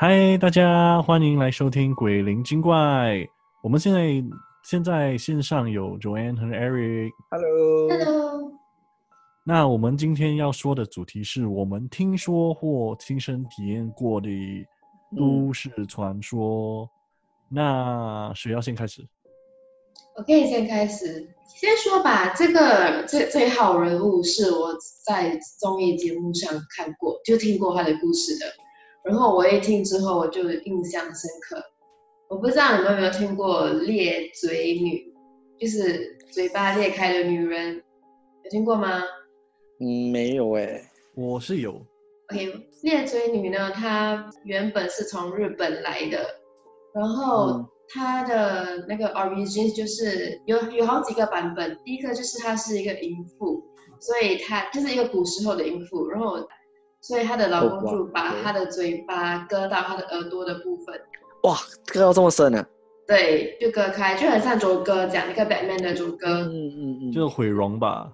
嗨，大家欢迎来收听《鬼灵精怪》。我们现在现在线上有 Joanne 和 Eric。Hello，Hello，那我们今天要说的主题是我们听说或亲身体验过的都市传说。那谁要先开始？我可以先开始，先说吧。这个这这一号人物是我在综艺节目上看过，就听过他的故事的。然后我一听之后，我就印象深刻。我不知道你们有没有听过裂嘴女，就是嘴巴裂开的女人，有听过吗嗯，没有哎，我是有，？OK，裂嘴女呢，她原本是从日本来的，然后她的那个 origin 就是有有好几个版本。第一个就是她是一个淫妇，所以她就是一个古时候的淫妇，然后所以她的老公就把她的嘴巴割到她的耳朵的部分，哇，割到这么深啊？对，就割开，就很像卓哥讲那个 Batman 的卓哥，嗯嗯嗯，就是毁容吧。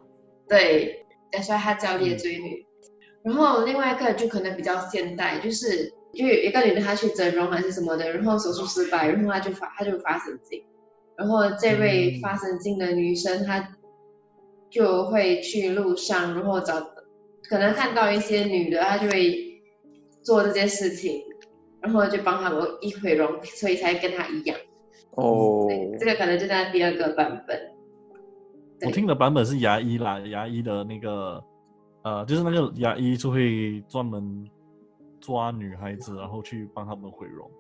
对，但是她叫裂嘴女。然后另外一个就可能比较现代，就是就有一个女的她去整容还是什么的，然后手术失败，然后她就发她就发神经，然后这位嗯发神经的女生她就会去路上，然后找可能看到一些女的，她就会做这件事情，然后就帮她们一毁容，所以才跟她一样。哦，对，这个可能就在第二个版本。我听的版本是牙医啦，牙医的那个，呃，就是那个牙医就会专门抓女孩子，然后去帮他们毁容。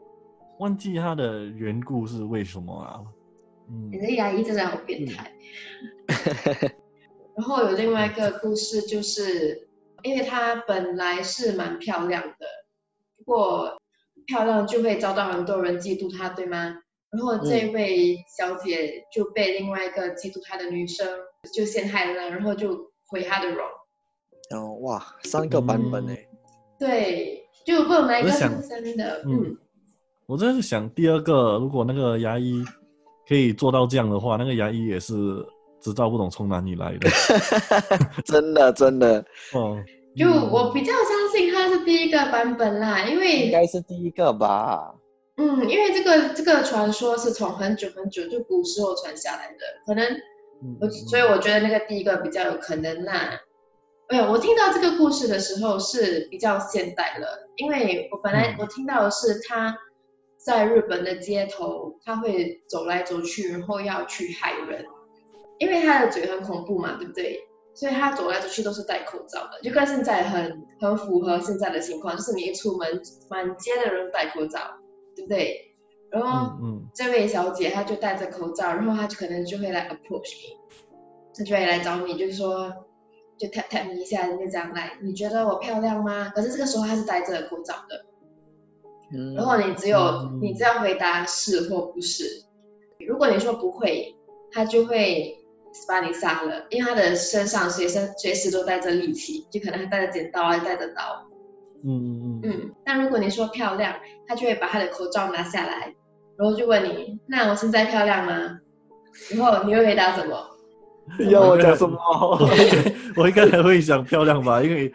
忘记他的缘故是为什么啊？嗯你，的牙医真的好变态。然后有另外一个故事，就是因为她本来是蛮漂亮的，不过漂亮就会遭到很多人嫉妒她，对吗？然后这位小姐就被另外一个嫉妒她的女生就陷害了，然后就毁她的容。哦哇，三个版本哎，对，就不懂哪一个我想是真的。嗯嗯，我真的是想第二个，如果那个牙医可以做到这样的话，那个牙医也是知道不懂从哪里来的。真的真的，哦，就嗯我比较相信它是第一个版本啦，因为应该是第一个吧？嗯，因为这个这个传说是从很久很久就古时候传下来的，可能我所以我觉得那个第一个比较有可能啦。哎呀，我听到这个故事的时候是比较现代了，因为我本来嗯我听到的是他在日本的街头，他会走来走去，然后要去害人，因为他的嘴很恐怖嘛，对不对？所以他走来走去都是戴口罩的，就跟现在很很符合现在的情况，就是你一出门，满街的人戴口罩，对不对？然后嗯嗯。这位小姐她就戴着口罩，然后她就可能就会来 approach 你，她就会来找你，就是说就 tap tap 你一下，就这样来，你觉得我漂亮吗？可是这个时候她是戴着口罩的，嗯，然后你只有、嗯。你只要回答是或不是，如果你说不会，她就会把你杀了，因为他的身上随身随时都带着利器，就可能还带着剪刀啊，带着刀，嗯嗯嗯，嗯，但如果你说漂亮，他就会把他的口罩拿下来，然后就问你，那我现在漂亮吗？然后你会回答什么？要我讲什么？我应该 我应该还会讲漂亮吧，因为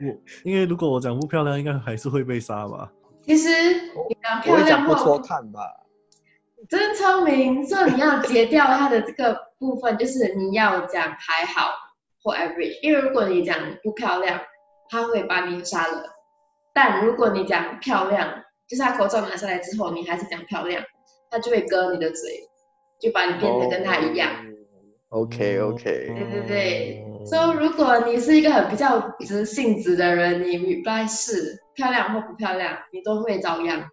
我因为如果我讲不漂亮，应该还是会被杀吧。其实你讲我漂亮会讲不错或看吧？真聪明，所以你要截掉它的这个部分，就是你要讲还好或 average，因为如果你讲不漂亮，他会把你杀了。但如果你讲漂亮，就是他口罩拿下来之后，你还是讲漂亮，他就会割你的嘴，就把你变得跟他一样。哦 OK OK，对对对哦所以如果你是一个很比较直性子的人，你 reply 是漂亮或不漂亮，你都会遭殃。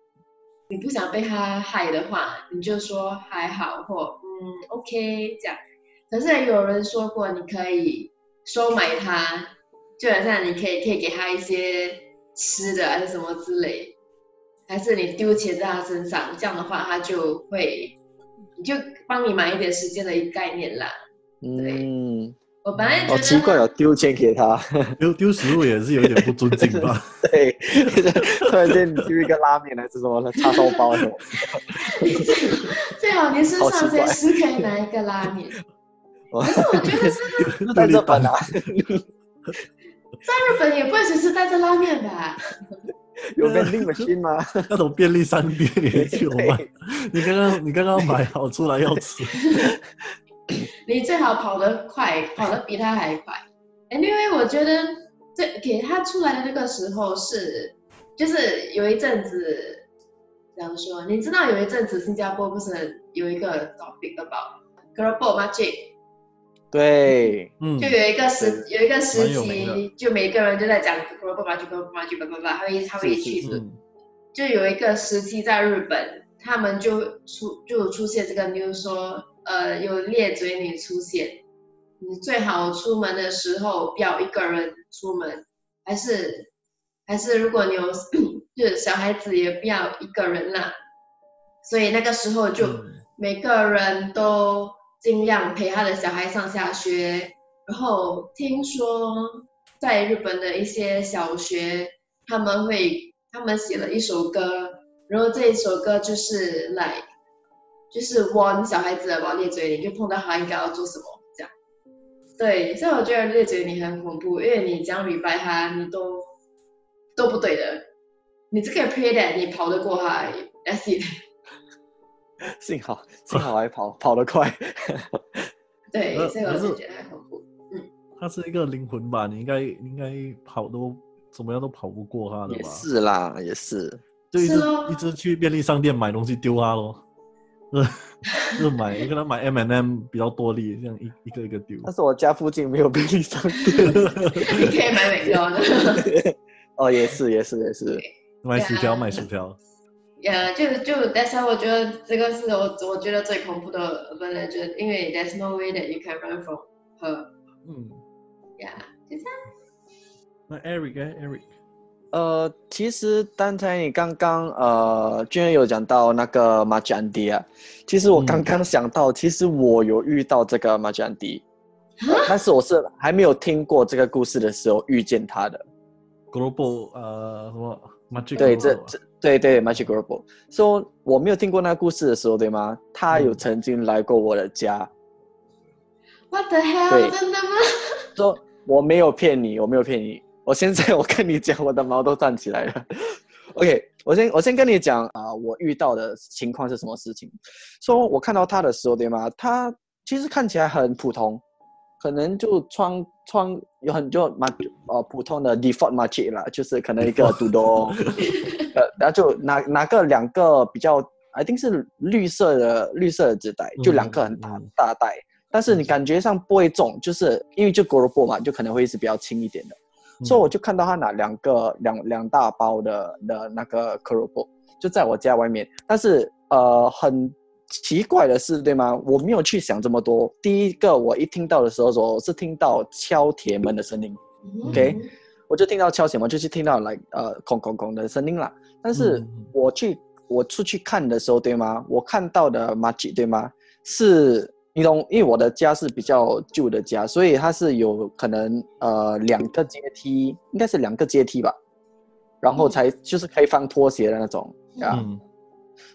你不想被他害的话，你就说还好或嗯 OK 这样。可是有人说过，你可以收买他，就好像你可以可以给他一些吃的还是什么之类，还是你丢钱在他身上，这样的话他就会，你就帮你买一点时间的一个概念啦。嗯，我本来好奇怪哦，丢钱给他，丢丢食物也是有一点不尊敬吧？对，突然间你丢一个拉面还是什么叉烧包什么，最好你身上随时可以拿一个拉面。哦可是我觉得是，在日本啊，在日本也不会随时带着拉面吧？有 vending machine 吗？那种便利商店也有吗对？你刚刚你刚刚买好出来要吃，你最好跑得快，跑得比他还快。Anyway，我觉得这给他出来的那个时候是，就是有一阵子，怎样说？你知道有一阵子新加坡不是有一个 topic about global magic，对，嗯就，有一个时有一个时期，就每个人就在讲 global magic，global magic，叭叭叭，他会他会是去是嗯就有一个时期在日本，他们就出就出现这个 news 说，呃，有裂嘴女出现，你最好出门的时候不要一个人出门，还是还是如果你有就是小孩子也不要一个人啦，所以那个时候就嗯每个人都尽量陪他的小孩上下学，然后听说在日本的一些小学，他们会他们写了一首歌，然后这一首歌就是来就是 warn 小孩子的往裂嘴里，就碰到他应该要做什么这样。对，所以我觉得裂嘴你很恐怖，因为你这样 r 拜他，你都都不对的。你这个 pray that 你跑得过他 it。幸好幸好还跑跑得快。对，所以我就是觉得很恐怖。它是一个灵魂吧？你应该应该跑都怎么样都跑不过它的也？是啦，也是。就一直是咯一直去便利商店买东西丢它咯。呃，就买可能买 M and M 比较多粒，这样一一个一个丢。但是我家附近没有便利商店。你可以买美国的。哦，也是也是也是。买薯条买薯条，Yeah，，就就，但是我觉得这个是我我觉得最恐怖的 l a g 因为 there's no way that you can run from her。嗯，呀，就这样。那 Eric 呢 Eric，呃，其实刚才你刚刚呃，居然有讲到那个马吉安迪啊，其实我嗯刚刚想到，其实我有遇到这个马吉安迪，呃 但是我是还没有听过这个故事的时候遇见他的。Global 呃什么对这这对对 Magic Global，说、我没有听过那个故事的时候，对吗？他有嗯曾经来过我的家，What the hell？对真的吗？说我没有骗你，我没有骗你。我现在我跟你讲，我的毛都站起来了。OK，我先我先跟你讲啊、我遇到的情况是什么事情。说我看到他的时候，对吗？他其实看起来很普通，可能就穿穿有很多马呃普通的 default market 啦，就是可能一个肚兜，呃，然后就拿拿个两个比较，I think 是绿色的绿色的纸袋，就两个很大、大袋，但是你感觉上不会重，就是因为就 g o r o b o 嘛，就可能会是比较轻一点的。所以我就看到他拿两个两两大包的的那个 c o r o b o 就在我家外面。但是呃，很奇怪的是，对吗？我没有去想这么多。第一个，我一听到的时候，我是听到敲铁门的声音，OK 我就听到敲铁门，就是听到来呃空空空的声音啦。但是我去我出去看的时候，对吗？我看到的 magic 对吗？是你懂，因为我的家是比较旧的家，所以它是有可能呃两个阶梯，应该是两个阶梯吧，然后才就是可以放拖鞋的那种啊。嗯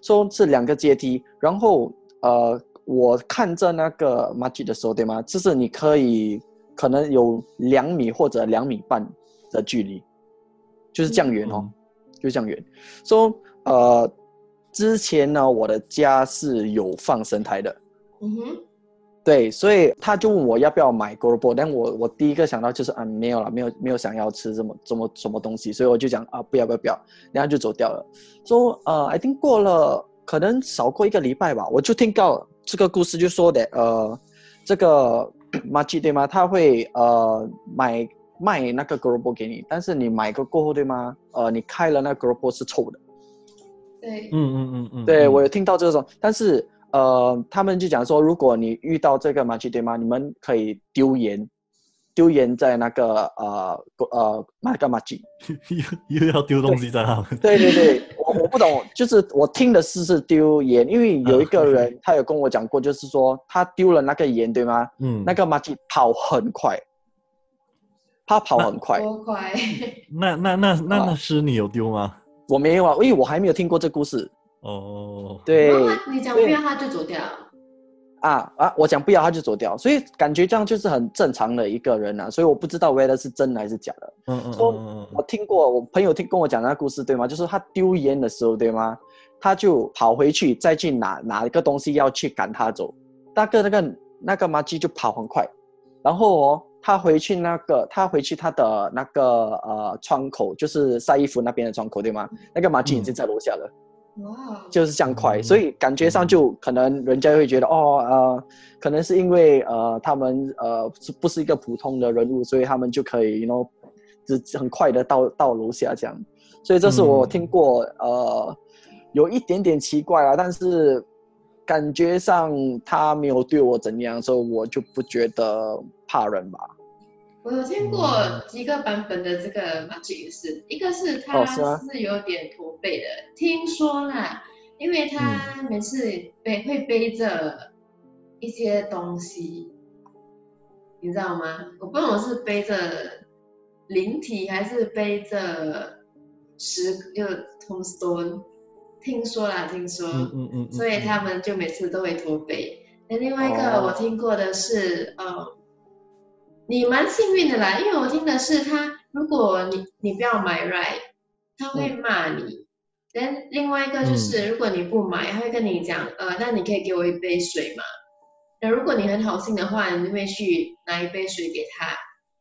说是两个阶梯，然后呃，我看着那个 magic 的时候，对吗？就是你可以可能有两米或者两米半的距离，就是这样远哦，嗯就这样远。说、呃，之前呢，我的家是有放神台的，嗯哼，对，所以他就问我要不要买 g o r b o 但我我第一个想到就是啊没有了，没有没有想要吃这么这么什么东西，所以我就讲啊不要不要不要，然后就走掉了。说呃，I think 过了可能少过一个礼拜吧，我就听到这个故事就说的呃这个 m a g i 对吗？他会呃买卖那个 g o r b o 给你，但是你买个过后对吗？呃，你开了那个 g o r b o 是臭的。对，嗯嗯嗯嗯，对，嗯我有听到这种，但是呃，他们就讲说，如果你遇到这个马吉对吗？你们可以丢盐，丢盐在那个呃呃那个马吉。又又要丢东西在他们，对对对，我我不懂，就是我听的是是丢盐，因为有一个人 他有跟我讲过，就是说他丢了那个盐对吗？嗯，那个马吉跑很快，他跑很快，多快，那那那那啊那诗你有丢吗？我没有啊，因为我还没有听过这故事。哦，对你讲不要他就走掉，啊啊，我讲不要他就走掉，所以感觉这样就是很正常的一个人啊，所以我不知道 whether 是真的还是假的。嗯嗯说嗯嗯我听过，我朋友听跟我讲那个故事，对吗？就是他丢烟的时候，对吗？他就跑回去，再去拿拿一个东西要去赶他走，那个那个那个麻鸡就跑很快，然后哦，他回去那个他回去他的那个呃窗口，就是晒衣服那边的窗口，对吗？那个麻鸡已经在楼下了。哇，就是这样快，嗯。所以感觉上就可能人家会觉得哦呃，可能是因为呃他们呃是不是一个普通的人物，所以他们就可以 you know 只很快的到到楼下这样，所以这是我嗯。听过、呃有一点点奇怪啊，但是感觉上他没有对我怎样，所以我就不觉得怕人吧。我有听过嗯。几个版本的这个 magic 也是，一个是他哦是有点驼背的，听说啦，因为他每次背会背着一些东西，你知道吗？我不懂我是背着灵体还是背着石就 tombstone，听说啦，听说，嗯嗯嗯，所以他们就每次都会驼背。那另外一个哦。我听过的是，呃，你蛮幸运的啦，因为我听的是他，如果你你不要买 right，他会骂你。但、另外一个就是，如果你不买，他会跟你讲，呃，那你可以给我一杯水嘛。那如果你很好心的话，你就会去拿一杯水给他，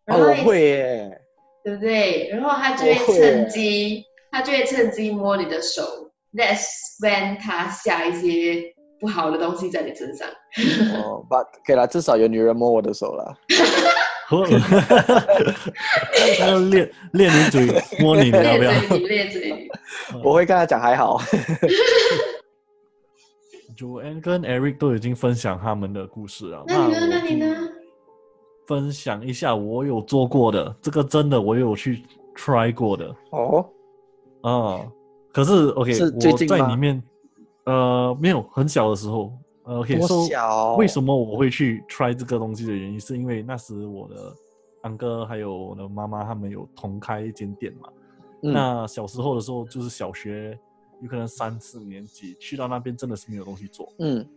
然哦，后我会耶，对不对？然后他就会趁机，他就会趁机摸你的手。That's when 他下一些不好的东西在你身上。哦，把可以了，至少有女人摸我的手了。喝，他要练练你嘴摸你，你要不要？我会跟他讲还好。Joanne 跟 Eric 都已经分享他们的故事了，那你呢？我那你呢？分享一下我有做过的，这个真的我有去 try 过的哦，啊。可是 OK，是我在里面，呃，没有很小的时候，呃，OK，多 so？为什么我会去 try 这个东西的原因，是因为那时我的安哥还有我的妈妈他们有同开一间店嘛。嗯那小时候的时候，就是小学，有可能三四年级去到那边真的是没有东西做。嗯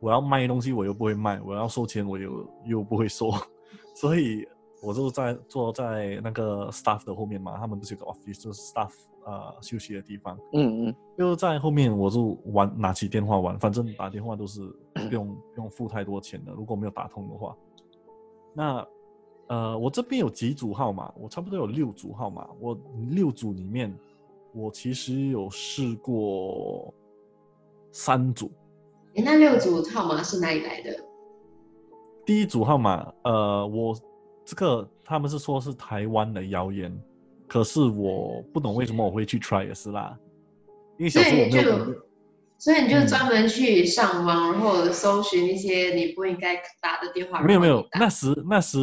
我要卖东西我又不会卖，我要收钱我又又不会收，所以我就在坐在那个 staff 的后面嘛，他们不是有个 office 就是 staff 呃休息的地方，嗯嗯就在后面我就玩拿起电话玩，反正打电话都是不用 不用付太多钱的，如果没有打通的话，那呃我这边有几组号码，我差不多有六组号码，我六组里面我其实有试过三组。诶那六组号码是哪里来的？第一组号码，呃，我这个他们是说是台湾的谣言，可是我不懂为什么我会去 try 也是啦，因为小所以你时候我没有就，所以你就嗯专门去上网，然后搜寻一些你不应该打的电话。没有没有那时那时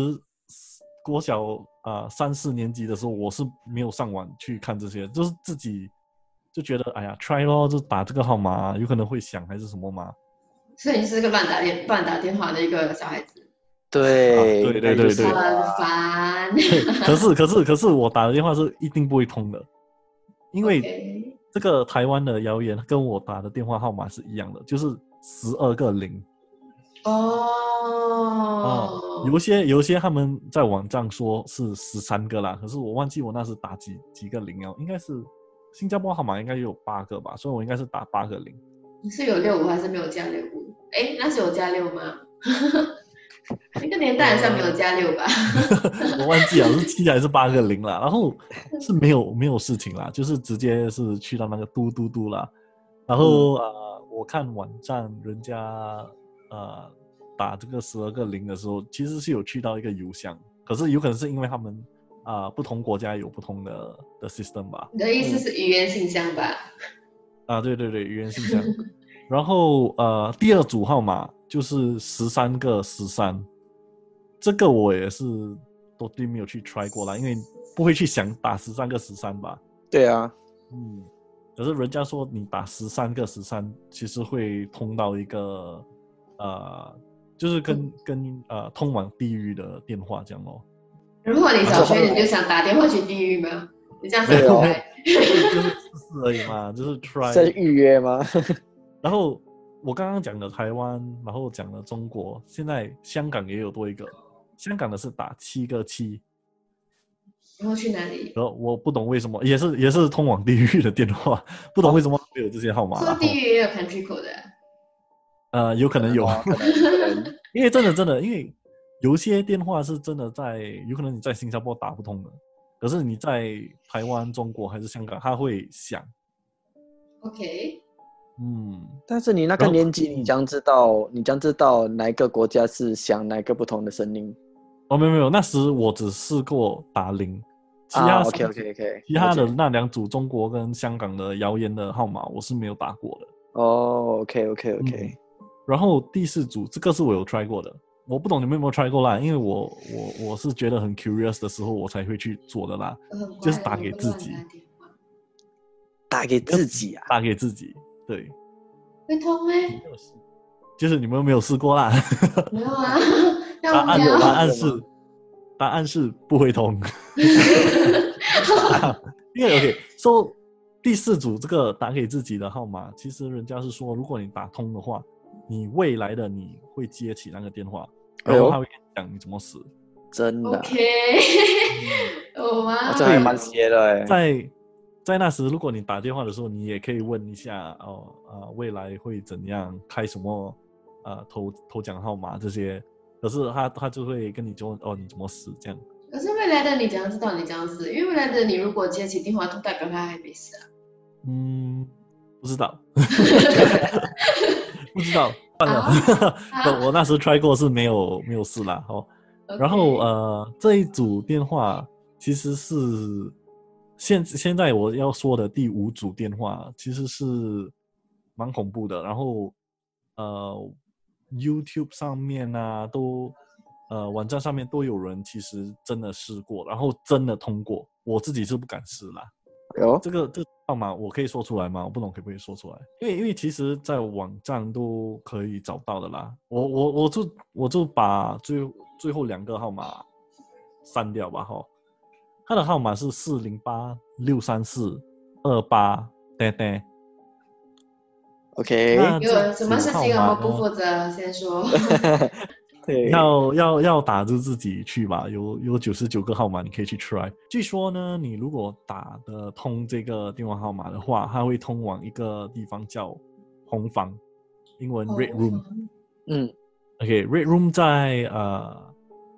国小啊、呃三四年级的时候，我是没有上网去看这些，就是自己就觉得哎呀 try 咯，就打这个号码，有可能会响还是什么嘛。所以你是个乱打电乱打电话的一个小孩子，对啊对对对对很烦。可是可是可是我打的电话是一定不会通的，因为这个台湾的谣言跟我打的电话号码是一样的，就是十二个零啊、哦，有些有些他们在网站说是十三个啦，可是我忘记我那时打几几个零哦，应该是新加坡号码应该有八个吧，所以我应该是打八个零。你是有六五还是没有加六五？哎，那是有加六吗？那个年代好像没有加六吧？我忘记了是七还是八个零啦，然后是没有没有事情啦，就是直接是去到那个嘟嘟嘟啦，然后、呃，我看网站人家呃打这个十二个零的时候，其实是有去到一个邮箱，可是有可能是因为他们啊、不同国家有不同的的 system 吧，你的意思是语言信箱吧？啊，对对对，语言信箱。然后呃，第二组号码就是十三个十三，这个我也是都对没有去 try 过啦，因为不会去想打十三个十三吧。对啊，嗯，可是人家说你打十三个十三，其实会通到一个呃，就是跟跟呃通往地狱的电话这样哦。如果你小学你就想打电话去地狱吗？你这样想没有出来？就是试试而已嘛，就是 try。在预约吗？然后我刚刚讲的台湾，然后讲了中国，现在香港也有多一个，香港的是打七个七，然后去哪里？然后我不懂为什么，也是也是通往地狱的电话，不懂为什么会有这些号码。说然后地狱也有 country code 的，呃，有可能有，因为真的真的，因为有些电话是真的在，有可能你在新加坡打不通的，可是你在台湾、中国还是香港，他会响。OK，嗯，但是你那个年纪，你将知道，你将知道哪一个国家是响哪一个不同的声音哦，没有没有，那时我只试过打零，其他啊？OK OK OK，其他的那两组中国跟香港的谣言的号码我是没有打过的。哦，OK OK OK，然后第四组这个是我有 try 过的，我不懂你们有没有 try 过啦，因为我我我是觉得很 curious 的时候我才会去做的啦，就是打给自己打给自己啊？打给自己，对，会痛吗？就是你们有没有试过啦？没有啊，答？案答案是答案是不会通，因为 OK 说、第四组这个打给自己的号码，其实人家是说，如果你打通的话，你未来的你会接起那个电话，然后他会跟你讲你怎么死。真的啊，OK，我吗啊？这还蛮邪的哎。在在那时，如果你打电话的时候，你也可以问一下哦，啊、未来会怎样，开什么呃头头奖号码这些。可是他他就会跟你说哦，你怎么死这样。可是未来的你怎样知道你这样死？因为未来的你如果接起电话，就代表他还没死啊。嗯，不知道，不知道，算了。啊 我我那时 try 过是没有没有事啦。哦，然后呃，这一组电话其实是现现在我要说的第五组电话，其实是蛮恐怖的。然后呃，YouTube 上面啊，都呃网站上面都有人其实真的试过，然后真的通过。我自己是不敢试啦。有这个这个号码我可以说出来吗？我不懂可不可以说出来？因为因为其实，在网站都可以找到的啦。我我我就我就把最最后两个号码删掉吧哈。他的号码是四零八六三四二八呆呆。OK，有什么事情我们不负负责？先说。对，要要要打就自己去吧，有有九十九个号码你可以去 try。据说呢，你如果打的通这个电话号码的话，它会通往一个地方叫红房，英文 red room。嗯 OK，red room 在呃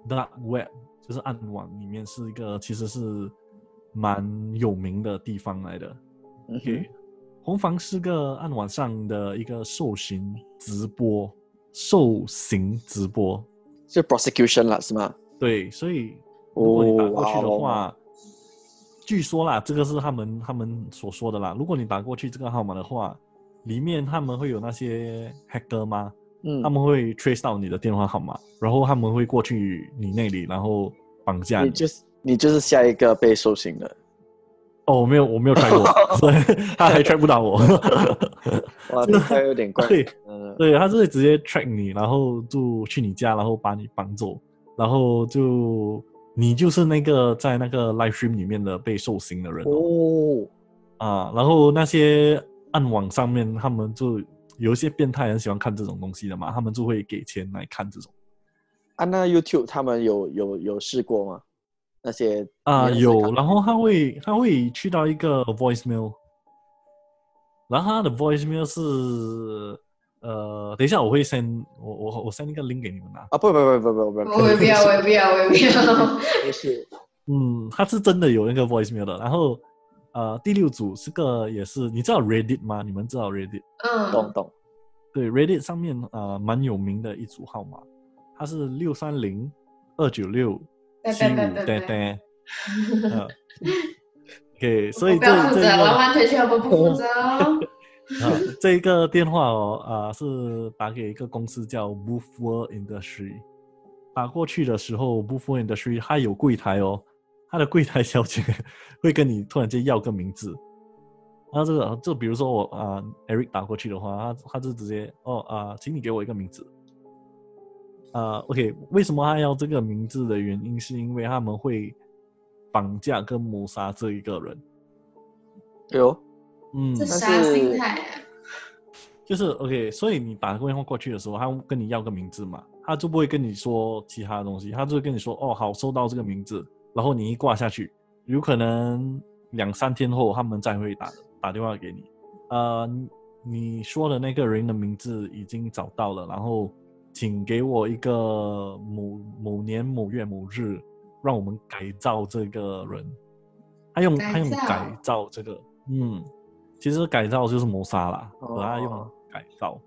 dark web，就是暗网里面是一个其实是蛮有名的地方来的。嗯 OK，哼红房是个暗网上的一个受刑直播，受刑直播。是 prosecution 了是吗？对，所以如果你打过去的话，据说啦，这个是他们他们所说的啦。如果你打过去这个号码的话，里面他们会有那些 hacker 吗？嗯他，们会 trace 到你的电话号码，然后他们会过去你那里，然后绑架你。你就是你就是下一个被受刑的。哦，我没有，我没有 try 过，所以他还 track 不到我。哇，这个有点怪。对，嗯，对，他是会直接 track 你，然后就去你家，然后把你绑走，然后就你就是那个在那个 live stream 里面的被受刑的人哦哦，啊。然后那些暗网上面，他们就有一些变态很喜欢看这种东西的嘛，他们就会给钱来看这种啊，那 YouTube 他们有有有试过吗？那些啊。有，然后他会他会去到一个 voicemail，然后他的 voicemail 是呃，等一下我会 send 我我我 send 一个 link 给你们啊。啊，不不不不不不，我也不要，我也不要，我也不要。没事。嗯，他是真的有那个 voicemail 的。然后，呃，第六组是个也是，你知道 Reddit 吗？你们知道 Reddit？嗯，懂懂。对，Reddit 上面呃蛮有名的一组号码，它是六三零二九六七五拜拜拜拜拜。呆呆。呃 OK，所以这这一个完全全我不负责哦。啊，这一个电话哦，啊、是打给一个公司叫 Booth World Industry。打过去的时候，Booth World Industry 它有柜台哦，它的柜台小姐 会跟你突然间要个名字。那这个就比如说我啊、Eric 打过去的话，他他就直接哦啊、请你给我一个名字。啊、OK，为什么他要这个名字的原因，是因为他们会绑架跟谋杀这一个人。有嗯，这啥心态啊？就是 OK，所以你打个电话过去的时候，他跟你要个名字嘛，他就不会跟你说其他的东西，他就会跟你说哦好，收到这个名字，然后你一挂下去，有可能两三天后他们再会打打电话给你，呃，你说的那个人的名字已经找到了，然后请给我一个某某年某月某日，让我们改造这个人，他用他用改造这个，嗯。其实改造就是谋杀啦，哦。他用改造。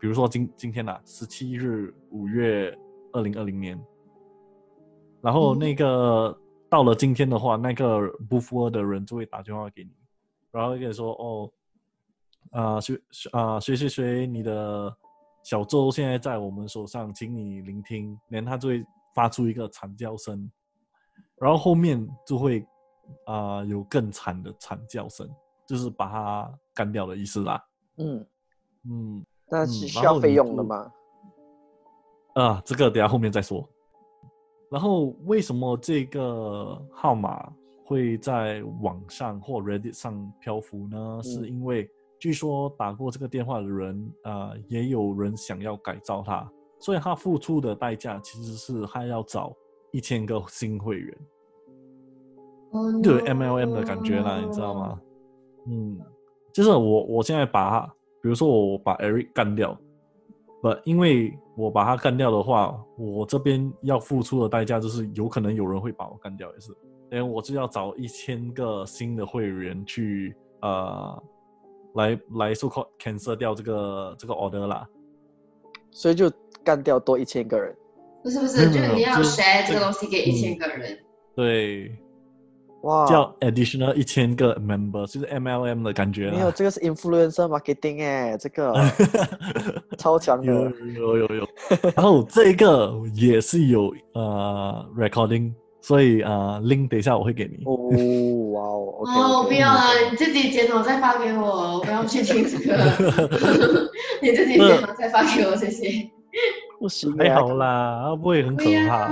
比如说今今天呐、啊，十七日五月二零二零年，然后嗯那个、到了今天的话，那个不符合的人就会打电话给你，然后跟你说哦，啊谁啊谁谁谁，你的小周现在在我们手上，请你聆听，然后他就会发出一个惨叫声，然后后面就会啊、有更惨的惨叫声。就是把它干掉的意思啦。嗯，嗯那嗯是需要费用的吗？啊，这个等下后面再说。然后为什么这个号码会在网上或 Reddit 上漂浮呢？是嗯因为据说打过这个电话的人，呃，也有人想要改造它，所以他付出的代价其实是他要找一千个新会员，哦就有 MLM 的感觉啦，你知道吗？嗯，就是我我现在把他，比如说我把 Eric 干掉，不，因为我把他干掉的话，我这边要付出的代价就是有可能有人会把我干掉，也是，因为我就要找一千个新的会员去呃，来来 so called cancel 掉这个这个 order 啦。所以就干掉多一千个人。不是不是，就是你要 share 这个东西给一千个人，对，哇，叫 additional 一千个 member，就是 MLM 的感觉啦。没有，这个是 influencer marketing 哎，这个 超强有的。有有有，然后这个也是有呃 recording，所以呃 link 等一下我会给你。哦，哇哦，OK，哦不要了，你自己剪好再发给我，我不要去听这个，你自己剪好再发给我，谢谢。不行还啊好啦，它不会很可怕。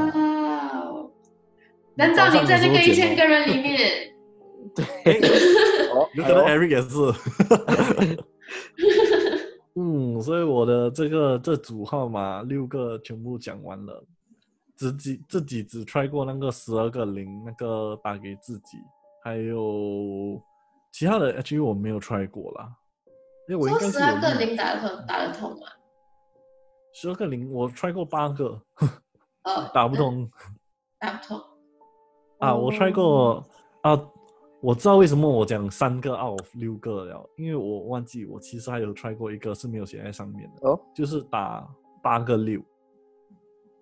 难道你在那个一千个人里面？对，有可能 Eric 也是。嗯，所以我的这个这组号码六个全部讲完了，自己自己只 try 过那个十二个零，那个打给自己，还有其他的 H U 我没有 try 过啦，因为我应该是十二个零打得通，打得通吗？十二个零，我 try 过八个，呃，打不通打不通。啊。我 try 过啊，我知道为什么我讲三个 out of 六个了，因为我忘记我其实还有 try 过一个是没有写在上面的，哦，就是打八个六。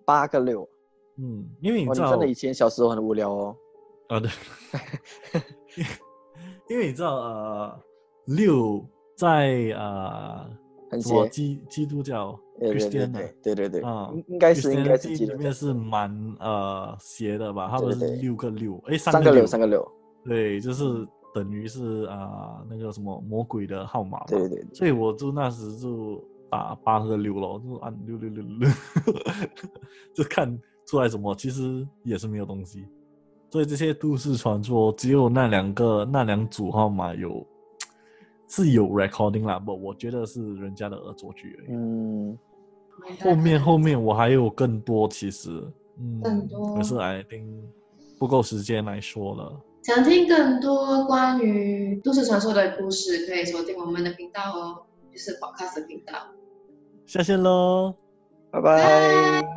八个六，嗯，因为你，知道你真的以前小时候很无聊哦。啊，对，因为你知道呃，六在呃很什么基基督教对对对 Christian 对的对对对，啊应应该是应该是里面是蛮呃邪的吧？他们是六个六，哎，三个个六三个六，对，就是等于是啊、那个什么魔鬼的号码嘛。对对所以我就那时就打八和六咯，就按六六六六六，就看出来什么，其实也是没有东西。所以这些都市传说，只有那两个那两组号码有是有 recording 啦，不，我觉得是人家的恶作剧而已。嗯，后面后面我还有更多，其实嗯，更多可是 I think 不够时间来说了。想听更多关于都市传说的故事，可以锁定我们的频道哦，就是 Podcast 的频道。下线喽。拜拜。